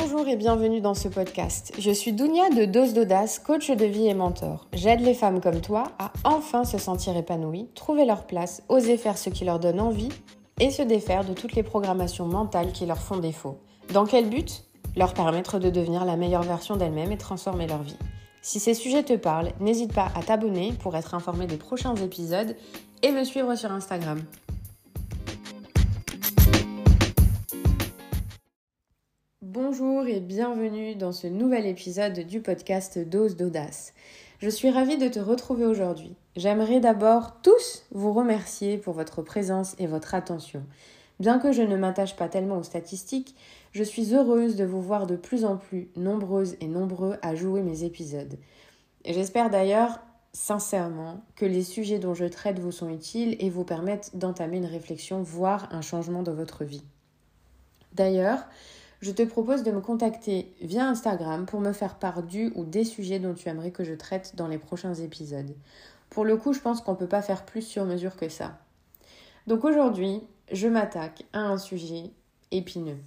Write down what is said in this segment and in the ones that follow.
Bonjour et bienvenue dans ce podcast. Je suis Dounia de Dose d'Audace, coach de vie et mentor. J'aide les femmes comme toi à enfin se sentir épanouies, trouver leur place, oser faire ce qui leur donne envie et se défaire de toutes les programmations mentales qui leur font défaut. Dans quel but? Leur permettre de devenir la meilleure version d'elles-mêmes et transformer leur vie. Si ces sujets te parlent, n'hésite pas à t'abonner pour être informé des prochains épisodes et me suivre sur Instagram. Bonjour et bienvenue dans ce nouvel épisode du podcast Dose d'audace. Je suis ravie de te retrouver aujourd'hui. J'aimerais d'abord tous vous remercier pour votre présence et votre attention. Bien que je ne m'attache pas tellement aux statistiques, je suis heureuse de vous voir de plus en plus nombreuses et nombreux à jouer mes épisodes. J'espère d'ailleurs sincèrement que les sujets dont je traite vous sont utiles et vous permettent d'entamer une réflexion, voire un changement dans votre vie. D'ailleurs, je te propose de me contacter via Instagram pour me faire part du ou des sujets dont tu aimerais que je traite dans les prochains épisodes. Pour le coup, je pense qu'on ne peut pas faire plus sur mesure que ça. Donc aujourd'hui, je m'attaque à un sujet épineux.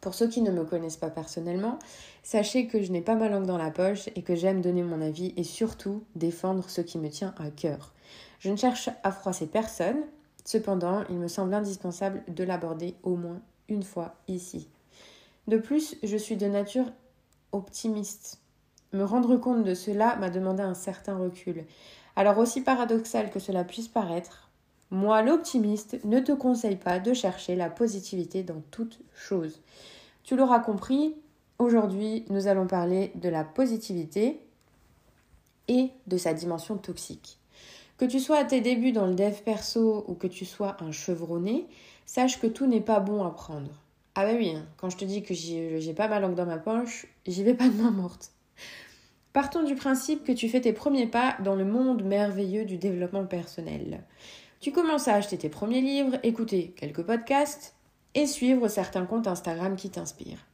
Pour ceux qui ne me connaissent pas personnellement, sachez que je n'ai pas ma langue dans la poche et que j'aime donner mon avis et surtout défendre ce qui me tient à cœur. Je ne cherche à froisser personne, cependant, il me semble indispensable de l'aborder au moins une fois ici. De plus, je suis de nature optimiste. Me rendre compte de cela m'a demandé un certain recul. Alors aussi paradoxal que cela puisse paraître, moi l'optimiste ne te conseille pas de chercher la positivité dans toute chose. Tu l'auras compris, aujourd'hui nous allons parler de la positivité et de sa dimension toxique. Que tu sois à tes débuts dans le dev perso ou que tu sois un chevronné, sache que tout n'est pas bon à prendre. Ah bah oui, hein. quand je te dis que j'ai pas ma langue dans ma poche, j'y vais pas de main morte. Partons du principe que tu fais tes premiers pas dans le monde merveilleux du développement personnel. Tu commences à acheter tes premiers livres, écouter quelques podcasts et suivre certains comptes Instagram qui t'inspirent.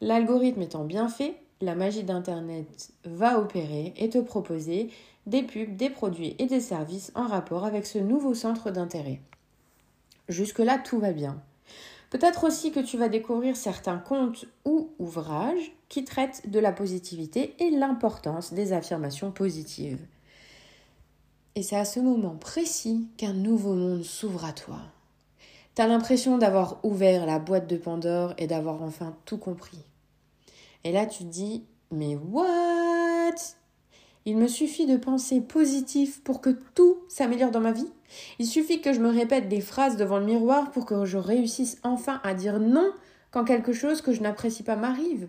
L'algorithme étant bien fait, la magie d'Internet va opérer et te proposer des pubs, des produits et des services en rapport avec ce nouveau centre d'intérêt. Jusque-là, tout va bien. Peut-être aussi que tu vas découvrir certains contes ou ouvrages qui traitent de la positivité et l'importance des affirmations positives. Et c'est à ce moment précis qu'un nouveau monde s'ouvre à toi. T'as l'impression d'avoir ouvert la boîte de Pandore et d'avoir enfin tout compris. Et là tu te dis, mais what? Il me suffit de penser positif pour que tout s'améliore dans ma vie il suffit que je me répète des phrases devant le miroir pour que je réussisse enfin à dire non quand quelque chose que je n'apprécie pas m'arrive.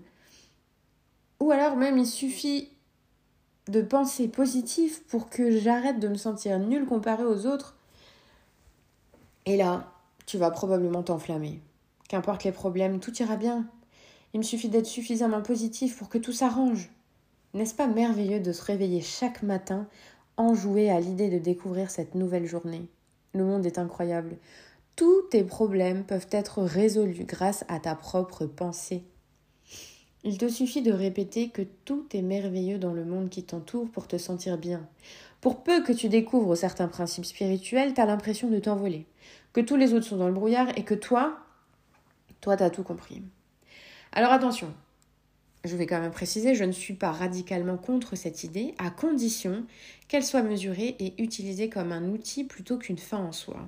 Ou alors même il suffit de penser positif pour que j'arrête de me sentir nulle comparée aux autres. Et là, tu vas probablement t'enflammer. Qu'importe les problèmes, tout ira bien. Il me suffit d'être suffisamment positif pour que tout s'arrange. N'est-ce pas merveilleux de se réveiller chaque matin enjoué à l'idée de découvrir cette nouvelle journée? Le monde est incroyable. Tous tes problèmes peuvent être résolus grâce à ta propre pensée. Il te suffit de répéter que tout est merveilleux dans le monde qui t'entoure pour te sentir bien. Pour peu que tu découvres certains principes spirituels, t'as l'impression de t'envoler, que tous les autres sont dans le brouillard et que toi, toi t'as tout compris. Alors attention, je vais quand même préciser, je ne suis pas radicalement contre cette idée, à condition qu'elle soit mesurée et utilisée comme un outil plutôt qu'une fin en soi.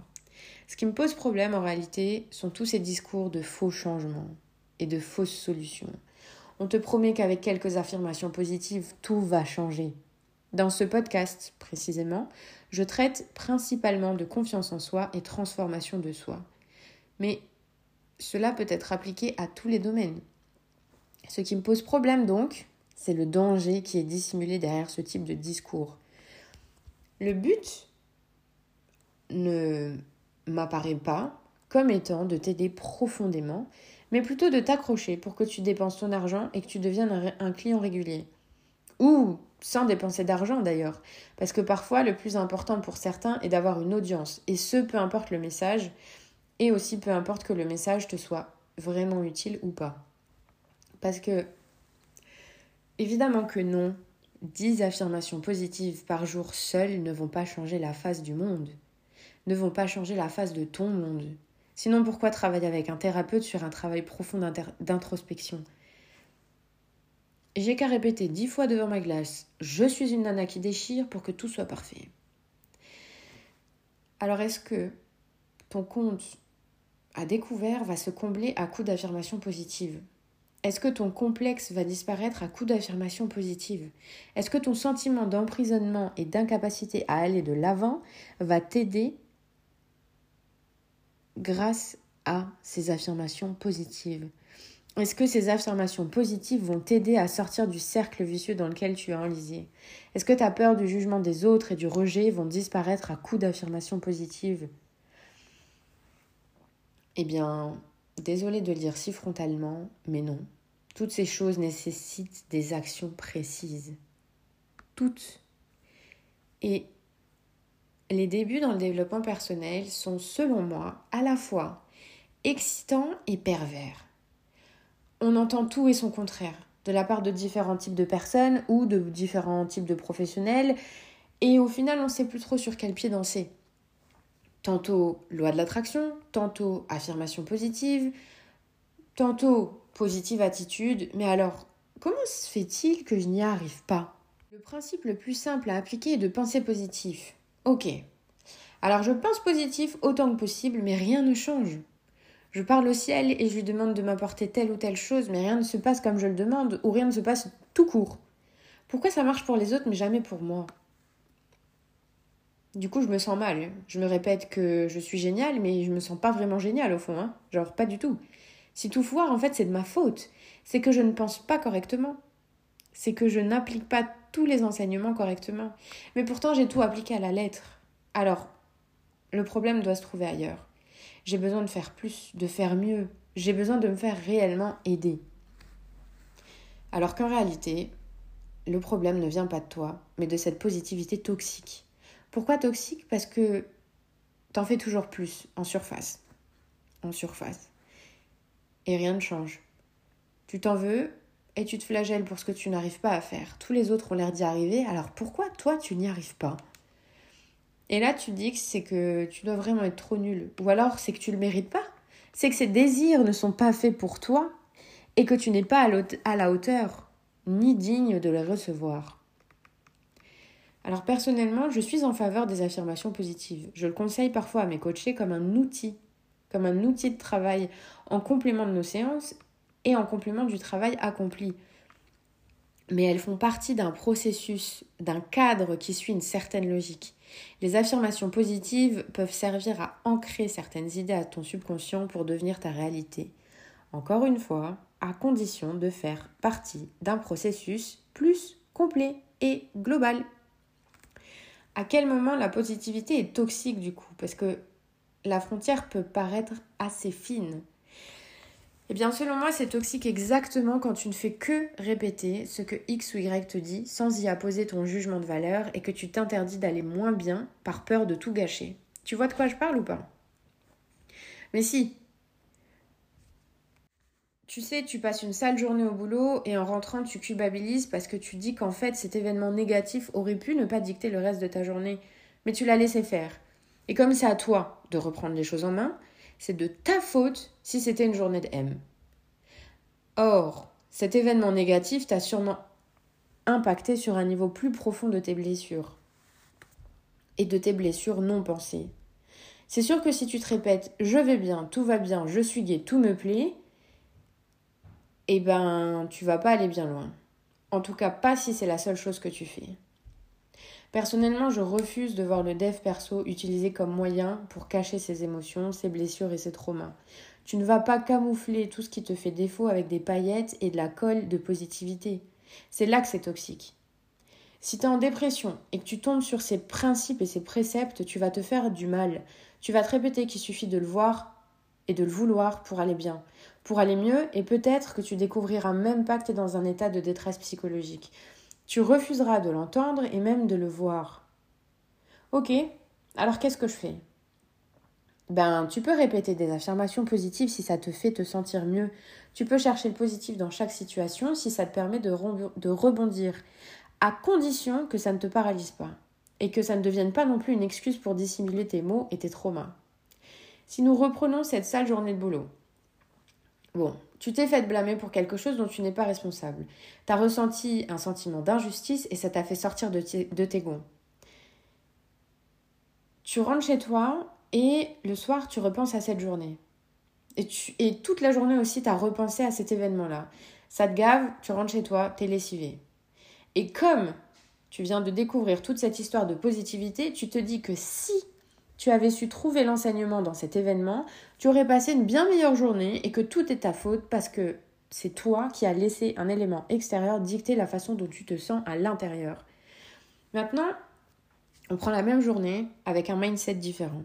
Ce qui me pose problème en réalité sont tous ces discours de faux changements et de fausses solutions. On te promet qu'avec quelques affirmations positives, tout va changer. Dans ce podcast, précisément, je traite principalement de confiance en soi et transformation de soi. Mais cela peut être appliqué à tous les domaines. Ce qui me pose problème donc, c'est le danger qui est dissimulé derrière ce type de discours. Le but ne m'apparaît pas comme étant de t'aider profondément, mais plutôt de t'accrocher pour que tu dépenses ton argent et que tu deviennes un, client régulier. Ou sans dépenser d'argent d'ailleurs, parce que parfois le plus important pour certains est d'avoir une audience, et ce peu importe le message, et aussi peu importe que le message te soit vraiment utile ou pas. Parce que, évidemment que non, 10 affirmations positives par jour seules ne vont pas changer la face du monde, ne vont pas changer la face de ton monde. Sinon, pourquoi travailler avec un thérapeute sur un travail profond d'introspection? J'ai qu'à répéter dix fois devant ma glace Je suis une nana qui déchire pour que tout soit parfait. Alors est-ce que ton compte à découvert va se combler à coup d'affirmations positives? Est-ce que ton complexe va disparaître à coup d'affirmations positives? Est-ce que ton sentiment d'emprisonnement et d'incapacité à aller de l'avant va t'aider grâce à ces affirmations positives? Est-ce que ces affirmations positives vont t'aider à sortir du cercle vicieux dans lequel tu es enlisé? Est-ce que ta peur du jugement des autres et du rejet vont disparaître à coup d'affirmations positives? Eh bien, désolé de le dire si frontalement, mais non. Toutes ces choses nécessitent des actions précises. Toutes. Et les débuts dans le développement personnel sont, selon moi, à la fois excitants et pervers on entend tout et son contraire de la part de différents types de personnes ou de différents types de professionnels et au final on ne sait plus trop sur quel pied danser. Tantôt loi de l'attraction, tantôt affirmation positive, tantôt positive attitude, mais alors comment se fait-il que je n'y arrive pas? Le principe le plus simple à appliquer est de penser positif. Ok. Alors je pense positif autant que possible, mais rien ne change. Je parle au ciel et je lui demande de m'apporter telle ou telle chose, mais rien ne se passe comme je le demande, ou rien ne se passe tout court. Pourquoi ça marche pour les autres, mais jamais pour moi? Du coup, je me sens mal. Je me répète que je suis géniale, mais je me sens pas vraiment géniale au fond, hein. Genre, pas du tout. Si tout foire, en fait, c'est de ma faute. C'est que je ne pense pas correctement. C'est que je n'applique pas tous les enseignements correctement. Mais pourtant, j'ai tout appliqué à la lettre. Alors, le problème doit se trouver ailleurs. J'ai besoin de faire plus, de faire mieux. J'ai besoin de me faire réellement aider. Alors qu'en réalité, le problème ne vient pas de toi, mais de cette positivité toxique. Pourquoi toxique? Parce que t'en fais toujours plus, en surface. En surface. Et rien ne change. Tu t'en veux et tu te flagelles pour ce que tu n'arrives pas à faire. Tous les autres ont l'air d'y arriver, alors pourquoi toi tu n'y arrives pas? Et là, tu dis que c'est que tu dois vraiment être trop nul. Ou alors, c'est que tu le mérites pas. C'est que ces désirs ne sont pas faits pour toi et que tu n'es pas à la hauteur ni digne de les recevoir. Alors personnellement, je suis en faveur des affirmations positives. Je le conseille parfois à mes coachés comme un outil, comme un outil de travail en complément de nos séances et en complément du travail accompli mais elles font partie d'un processus, d'un cadre qui suit une certaine logique. Les affirmations positives peuvent servir à ancrer certaines idées à ton subconscient pour devenir ta réalité. Encore une fois, à condition de faire partie d'un processus plus complet et global. À quel moment la positivité est toxique du coup? Parce que la frontière peut paraître assez fine. Eh bien, selon moi, c'est toxique exactement quand tu ne fais que répéter ce que X ou Y te dit sans y apposer ton jugement de valeur et que tu t'interdis d'aller moins bien par peur de tout gâcher. Tu vois de quoi je parle ou pas? Mais si. Tu sais, tu passes une sale journée au boulot et en rentrant, tu culpabilises parce que tu dis qu'en fait, cet événement négatif aurait pu ne pas dicter le reste de ta journée, mais tu l'as laissé faire. Et comme c'est à toi de reprendre les choses en main, c'est de ta faute si c'était une journée de M. Or, cet événement négatif t'a sûrement impacté sur un niveau plus profond de tes blessures et de tes blessures non pensées. C'est sûr que si tu te répètes je vais bien, tout va bien, je suis gay, tout me plaît, eh ben tu vas pas aller bien loin. En tout cas, pas si c'est la seule chose que tu fais. Personnellement, je refuse de voir le dev perso utilisé comme moyen pour cacher ses émotions, ses blessures et ses traumas. Tu ne vas pas camoufler tout ce qui te fait défaut avec des paillettes et de la colle de positivité. C'est là que c'est toxique. Si tu es en dépression et que tu tombes sur ces principes et ces préceptes, tu vas te faire du mal. Tu vas te répéter qu'il suffit de le voir et de le vouloir pour aller bien, pour aller mieux, et peut-être que tu découvriras même pas que tu es dans un état de détresse psychologique. Tu refuseras de l'entendre et même de le voir. Ok, alors qu'est-ce que je fais? Ben, tu peux répéter des affirmations positives si ça te fait te sentir mieux. Tu peux chercher le positif dans chaque situation si ça te permet de, rebondir, à condition que ça ne te paralyse pas et que ça ne devienne pas non plus une excuse pour dissimuler tes maux et tes traumas. Si nous reprenons cette sale journée de boulot, bon, tu t'es fait blâmer pour quelque chose dont tu n'es pas responsable. Tu as ressenti un sentiment d'injustice et ça t'a fait sortir de, de tes gonds. Tu rentres chez toi et le soir, tu repenses à cette journée. Et, tu, et toute la journée aussi, tu as repensé à cet événement-là. Ça te gave, tu rentres chez toi, t'es lessivé. Et comme tu viens de découvrir toute cette histoire de positivité, tu te dis que si tu avais su trouver l'enseignement dans cet événement, tu aurais passé une bien meilleure journée et que tout est ta faute parce que c'est toi qui as laissé un élément extérieur dicter la façon dont tu te sens à l'intérieur. Maintenant, on prend la même journée avec un mindset différent.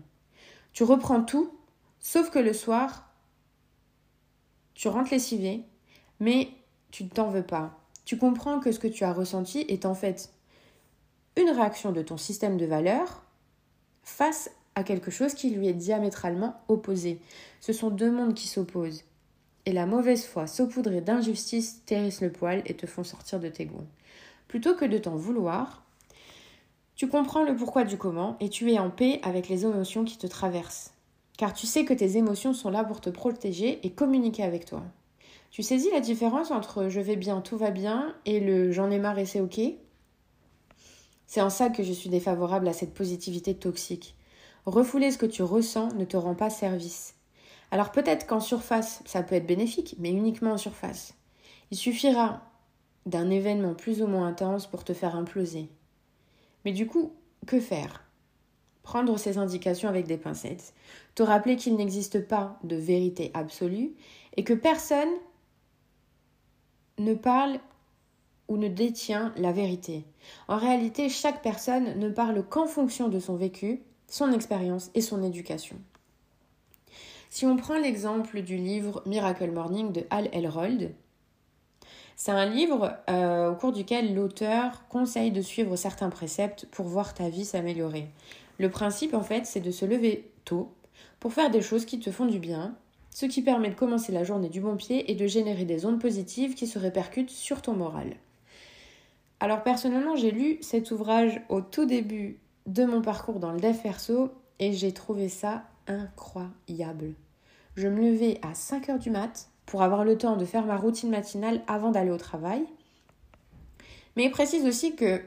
Tu reprends tout, sauf que le soir, tu rentres lessivé, mais tu ne t'en veux pas. Tu comprends que ce que tu as ressenti est en fait une réaction de ton système de valeurs face à quelque chose qui lui est diamétralement opposé. Ce sont deux mondes qui s'opposent. Et la mauvaise foi saupoudrée d'injustice t'hérisse le poil et te font sortir de tes gonds. Plutôt que de t'en vouloir, tu comprends le pourquoi du comment et tu es en paix avec les émotions qui te traversent. Car tu sais que tes émotions sont là pour te protéger et communiquer avec toi. Tu saisis la différence entre je vais bien, tout va bien et le j'en ai marre et c'est ok C'est en ça que je suis défavorable à cette positivité toxique. Refouler ce que tu ressens ne te rend pas service. Alors peut-être qu'en surface, ça peut être bénéfique, mais uniquement en surface. Il suffira d'un événement plus ou moins intense pour te faire imploser. Mais du coup, que faire? Prendre ces indications avec des pincettes, te rappeler qu'il n'existe pas de vérité absolue et que personne ne parle ou ne détient la vérité. En réalité, chaque personne ne parle qu'en fonction de son vécu son expérience et son éducation. Si on prend l'exemple du livre Miracle Morning de Hal Elrold, c'est un livre euh, au cours duquel l'auteur conseille de suivre certains préceptes pour voir ta vie s'améliorer. Le principe, en fait, c'est de se lever tôt pour faire des choses qui te font du bien, ce qui permet de commencer la journée du bon pied et de générer des ondes positives qui se répercutent sur ton moral. Alors personnellement, j'ai lu cet ouvrage au tout début de mon parcours dans le dev perso et j'ai trouvé ça incroyable. Je me levais à 5 heures du mat pour avoir le temps de faire ma routine matinale avant d'aller au travail. Mais il précise aussi que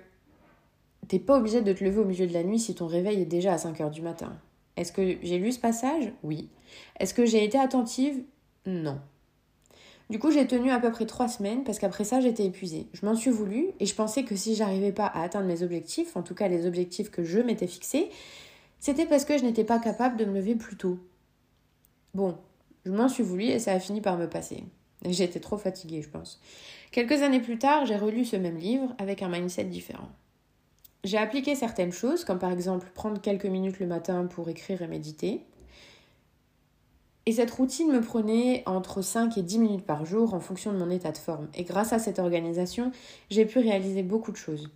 t'es pas obligé de te lever au milieu de la nuit si ton réveil est déjà à 5 heures du matin. Est-ce que j'ai lu ce passage? Oui. Est-ce que j'ai été attentive? Non. Du coup, j'ai tenu à peu près trois semaines parce qu'après ça, j'étais épuisée. Je m'en suis voulu et je pensais que si j'arrivais pas à atteindre mes objectifs, en tout cas les objectifs que je m'étais fixés, c'était parce que je n'étais pas capable de me lever plus tôt. Bon, je m'en suis voulu et ça a fini par me passer. J'étais trop fatiguée, je pense. Quelques années plus tard, j'ai relu ce même livre avec un mindset différent. J'ai appliqué certaines choses, comme par exemple prendre quelques minutes le matin pour écrire et méditer. Et cette routine me prenait entre 5 et 10 minutes par jour en fonction de mon état de forme. Et grâce à cette organisation, j'ai pu réaliser beaucoup de choses.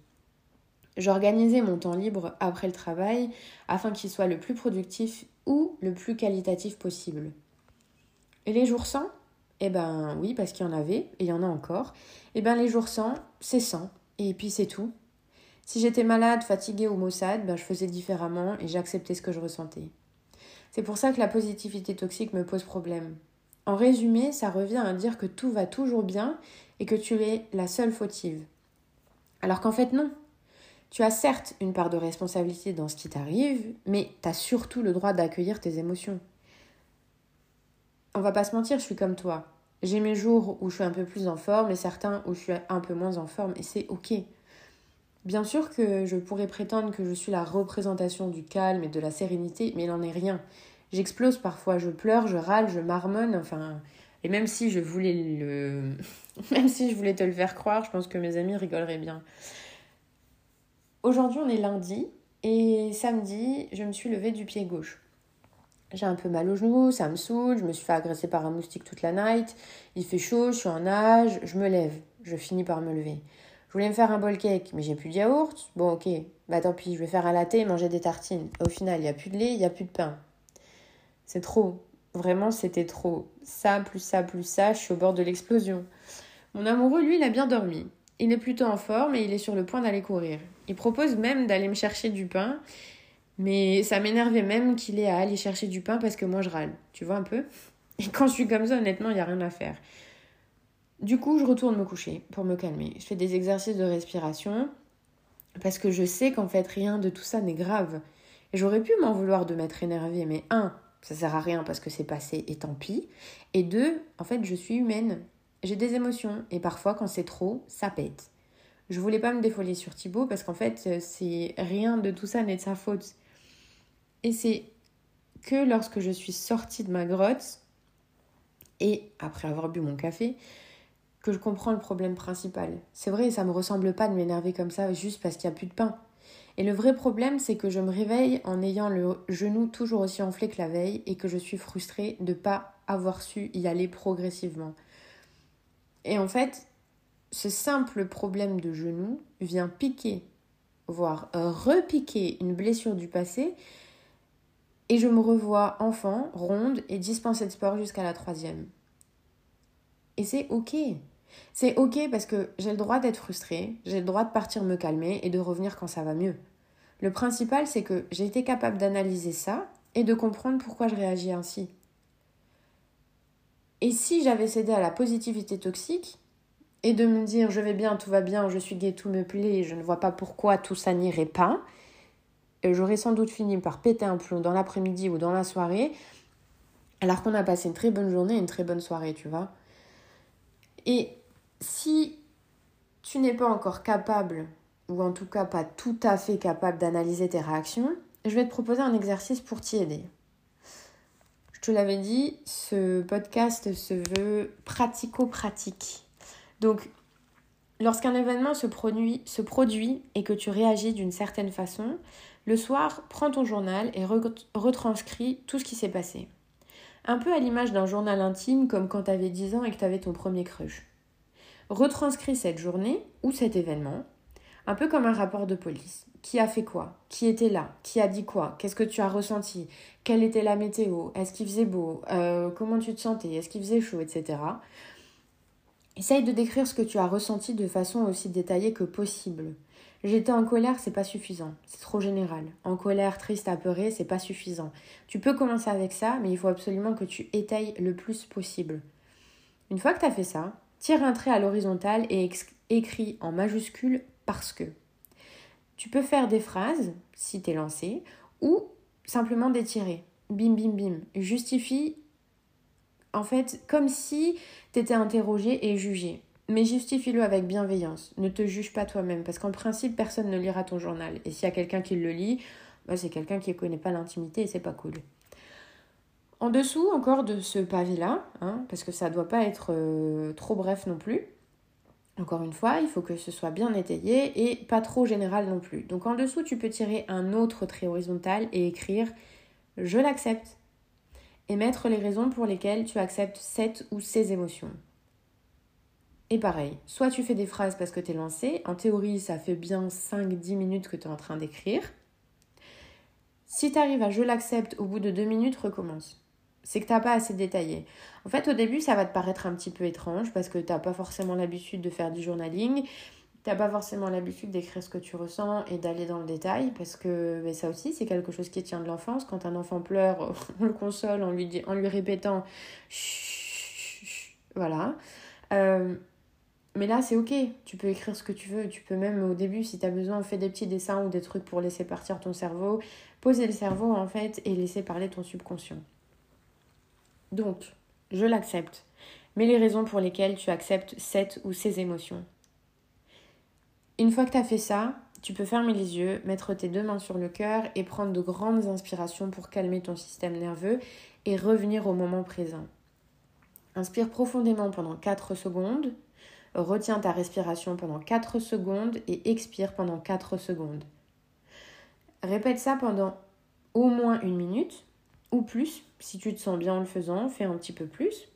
J'organisais mon temps libre après le travail afin qu'il soit le plus productif ou le plus qualitatif possible. Et les jours sans? Eh ben oui, parce qu'il y en avait, et il y en a encore. Eh ben les jours sans, c'est sans, et puis c'est tout. Si j'étais malade, fatiguée ou maussade, ben je faisais différemment et j'acceptais ce que je ressentais. C'est pour ça que la positivité toxique me pose problème. En résumé, ça revient à dire que tout va toujours bien et que tu es la seule fautive. Alors qu'en fait non. Tu as certes une part de responsabilité dans ce qui t'arrive, mais tu as surtout le droit d'accueillir tes émotions. On va pas se mentir, je suis comme toi. J'ai mes jours où je suis un peu plus en forme et certains où je suis un peu moins en forme et c'est ok. Bien sûr que je pourrais prétendre que je suis la représentation du calme et de la sérénité, mais il n'en est rien. J'explose parfois, je pleure, je râle, je marmonne, enfin. Et même si je voulais le. même si je voulais te le faire croire, je pense que mes amis rigoleraient bien. Aujourd'hui, on est lundi, et samedi, je me suis levée du pied gauche. J'ai un peu mal au genou, ça me saoule, je me suis fait agresser par un moustique toute la night, il fait chaud, je suis en âge, je me lève, je finis par me lever. Je voulais me faire un bol cake, mais j'ai plus de yaourt. Bon, ok, bah tant pis, je vais faire un latte et manger des tartines. Au final, il n'y a plus de lait, il n'y a plus de pain. C'est trop. Vraiment, c'était trop. Ça, plus ça, plus ça, je suis au bord de l'explosion. Mon amoureux, lui, il a bien dormi. Il est plutôt en forme et il est sur le point d'aller courir. Il propose même d'aller me chercher du pain, mais ça m'énervait même qu'il ait à aller chercher du pain parce que moi je râle. Tu vois un peu? Et quand je suis comme ça, honnêtement, il n'y a rien à faire. Du coup, je retourne me coucher pour me calmer. Je fais des exercices de respiration parce que je sais qu'en fait, rien de tout ça n'est grave. Et j'aurais pu m'en vouloir de m'être énervée, mais un, ça sert à rien parce que c'est passé et tant pis. Et deux, en fait, je suis humaine. J'ai des émotions et parfois, quand c'est trop, ça pète. Je voulais pas me défoler sur Thibaut parce qu'en fait, c'est rien de tout ça n'est de sa faute. Et c'est que lorsque je suis sortie de ma grotte et après avoir bu mon café, que je comprends le problème principal. C'est vrai, ça me ressemble pas de m'énerver comme ça juste parce qu'il n'y a plus de pain. Et le vrai problème, c'est que je me réveille en ayant le genou toujours aussi enflé que la veille et que je suis frustrée de ne pas avoir su y aller progressivement. Et en fait, ce simple problème de genou vient piquer, voire repiquer une blessure du passé. Et je me revois enfant, ronde et dispensée de sport jusqu'à la troisième. Et c'est ok. C'est ok parce que j'ai le droit d'être frustrée, j'ai le droit de partir me calmer et de revenir quand ça va mieux. Le principal, c'est que j'ai été capable d'analyser ça et de comprendre pourquoi je réagis ainsi. Et si j'avais cédé à la positivité toxique et de me dire je vais bien, tout va bien, je suis gay, tout me plaît, je ne vois pas pourquoi tout ça n'irait pas, j'aurais sans doute fini par péter un plomb dans l'après-midi ou dans la soirée, alors qu'on a passé une très bonne journée et une très bonne soirée, tu vois. Et si tu n'es pas encore capable, ou en tout cas pas tout à fait capable d'analyser tes réactions, je vais te proposer un exercice pour t'y aider. Je te l'avais dit, ce podcast se veut pratico-pratique. Donc, lorsqu'un événement se produit, se produit et que tu réagis d'une certaine façon, le soir, prends ton journal et retranscris tout ce qui s'est passé. Un peu à l'image d'un journal intime comme quand tu avais 10 ans et que tu avais ton premier crush. Retranscris cette journée ou cet événement, un peu comme un rapport de police. Qui a fait quoi? Qui était là? Qui a dit quoi? Qu'est-ce que tu as ressenti? Quelle était la météo? Est-ce qu'il faisait beau? Euh, Comment tu te sentais? Est-ce qu'il faisait chaud Etc. Essaye de décrire ce que tu as ressenti de façon aussi détaillée que possible. J'étais en colère, c'est pas suffisant. C'est trop général. En colère, triste, apeuré, c'est pas suffisant. Tu peux commencer avec ça, mais il faut absolument que tu étayes le plus possible. Une fois que tu as fait ça, tire un trait à l'horizontale et écris en majuscule parce que. Tu peux faire des phrases, si tu es lancé, ou simplement d'étirer. Bim, bim, bim. Justifie, en fait, comme si tu étais interrogé et jugé. Mais justifie-le avec bienveillance. Ne te juge pas toi-même, parce qu'en principe, personne ne lira ton journal. Et s'il y a quelqu'un qui le lit, bah, c'est quelqu'un qui ne connaît pas l'intimité et c'est pas cool. En dessous encore de ce pavé-là, hein, parce que ça ne doit pas être euh, trop bref non plus. Encore une fois, il faut que ce soit bien étayé et pas trop général non plus. Donc en dessous, tu peux tirer un autre trait horizontal et écrire Je l'accepte et mettre les raisons pour lesquelles tu acceptes cette ou ces émotions. Et pareil, soit tu fais des phrases parce que tu es lancé, en théorie ça fait bien 5-10 minutes que tu es en train d'écrire. Si tu arrives à je l'accepte au bout de 2 minutes, recommence. C'est que tu n'as pas assez détaillé. En fait, au début, ça va te paraître un petit peu étrange parce que tu n'as pas forcément l'habitude de faire du journaling. Tu n'as pas forcément l'habitude d'écrire ce que tu ressens et d'aller dans le détail parce que mais ça aussi, c'est quelque chose qui tient de l'enfance. Quand un enfant pleure, on le console en lui, dit, en lui répétant Chut, voilà. Euh, mais là, c'est ok. Tu peux écrire ce que tu veux. Tu peux même, au début, si tu as besoin, faire des petits dessins ou des trucs pour laisser partir ton cerveau. Poser le cerveau, en fait, et laisser parler ton subconscient. Donc, je l'accepte. Mais les raisons pour lesquelles tu acceptes cette ou ces émotions. Une fois que tu as fait ça, tu peux fermer les yeux, mettre tes deux mains sur le cœur et prendre de grandes inspirations pour calmer ton système nerveux et revenir au moment présent. Inspire profondément pendant 4 secondes, retiens ta respiration pendant 4 secondes et expire pendant 4 secondes. Répète ça pendant au moins une minute ou plus. Si tu te sens bien en le faisant, fais un petit peu plus.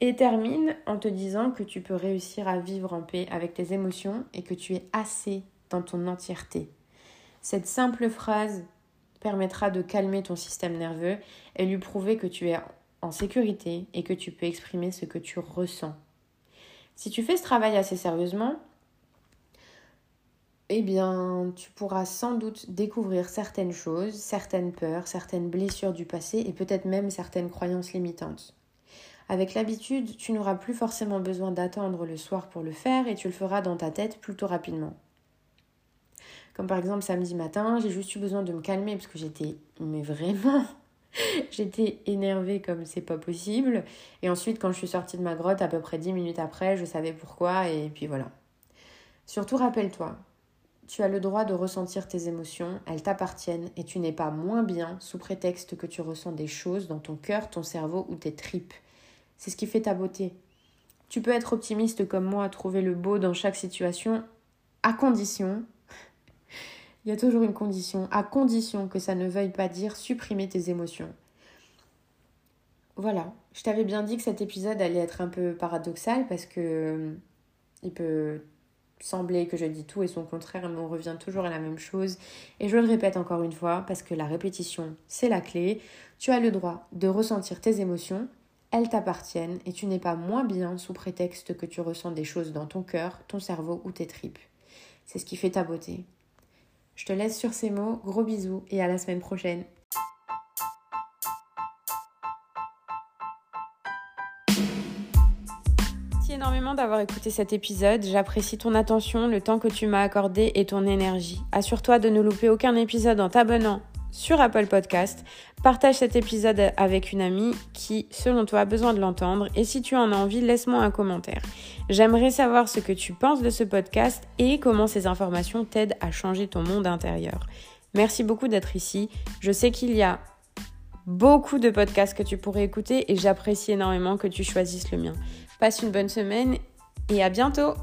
Et termine en te disant que tu peux réussir à vivre en paix avec tes émotions et que tu es assez dans ton entièreté. Cette simple phrase permettra de calmer ton système nerveux et lui prouver que tu es en sécurité et que tu peux exprimer ce que tu ressens. Si tu fais ce travail assez sérieusement, eh bien, tu pourras sans doute découvrir certaines choses, certaines peurs, certaines blessures du passé et peut-être même certaines croyances limitantes. Avec l'habitude, tu n'auras plus forcément besoin d'attendre le soir pour le faire et tu le feras dans ta tête plutôt rapidement. Comme par exemple samedi matin, j'ai juste eu besoin de me calmer parce que j'étais, mais vraiment, j'étais énervée comme c'est pas possible. Et ensuite, quand je suis sortie de ma grotte, à peu près 10 minutes après, je savais pourquoi et puis voilà. Surtout, rappelle-toi, tu as le droit de ressentir tes émotions, elles t'appartiennent et tu n'es pas moins bien sous prétexte que tu ressens des choses dans ton cœur, ton cerveau ou tes tripes. C'est ce qui fait ta beauté. Tu peux être optimiste comme moi, trouver le beau dans chaque situation, à condition il y a toujours une condition, à condition que ça ne veuille pas dire supprimer tes émotions. Voilà, je t'avais bien dit que cet épisode allait être un peu paradoxal parce que euh, il peut sembler que je dis tout et son contraire, mais on revient toujours à la même chose. Et je le répète encore une fois parce que la répétition, c'est la clé. Tu as le droit de ressentir tes émotions, elles t'appartiennent et tu n'es pas moins bien sous prétexte que tu ressens des choses dans ton cœur, ton cerveau ou tes tripes. C'est ce qui fait ta beauté. Je te laisse sur ces mots, gros bisous et à la semaine prochaine. Énormément d'avoir écouté cet épisode. J'apprécie ton attention, le temps que tu m'as accordé et ton énergie. Assure-toi de ne louper aucun épisode en t'abonnant sur Apple Podcast. Partage cet épisode avec une amie qui, selon toi, a besoin de l'entendre. Et si tu en as envie, laisse-moi un commentaire. J'aimerais savoir ce que tu penses de ce podcast et comment ces informations t'aident à changer ton monde intérieur. Merci beaucoup d'être ici. Je sais qu'il y a beaucoup de podcasts que tu pourrais écouter et j'apprécie énormément que tu choisisses le mien. Passe une bonne semaine et à bientôt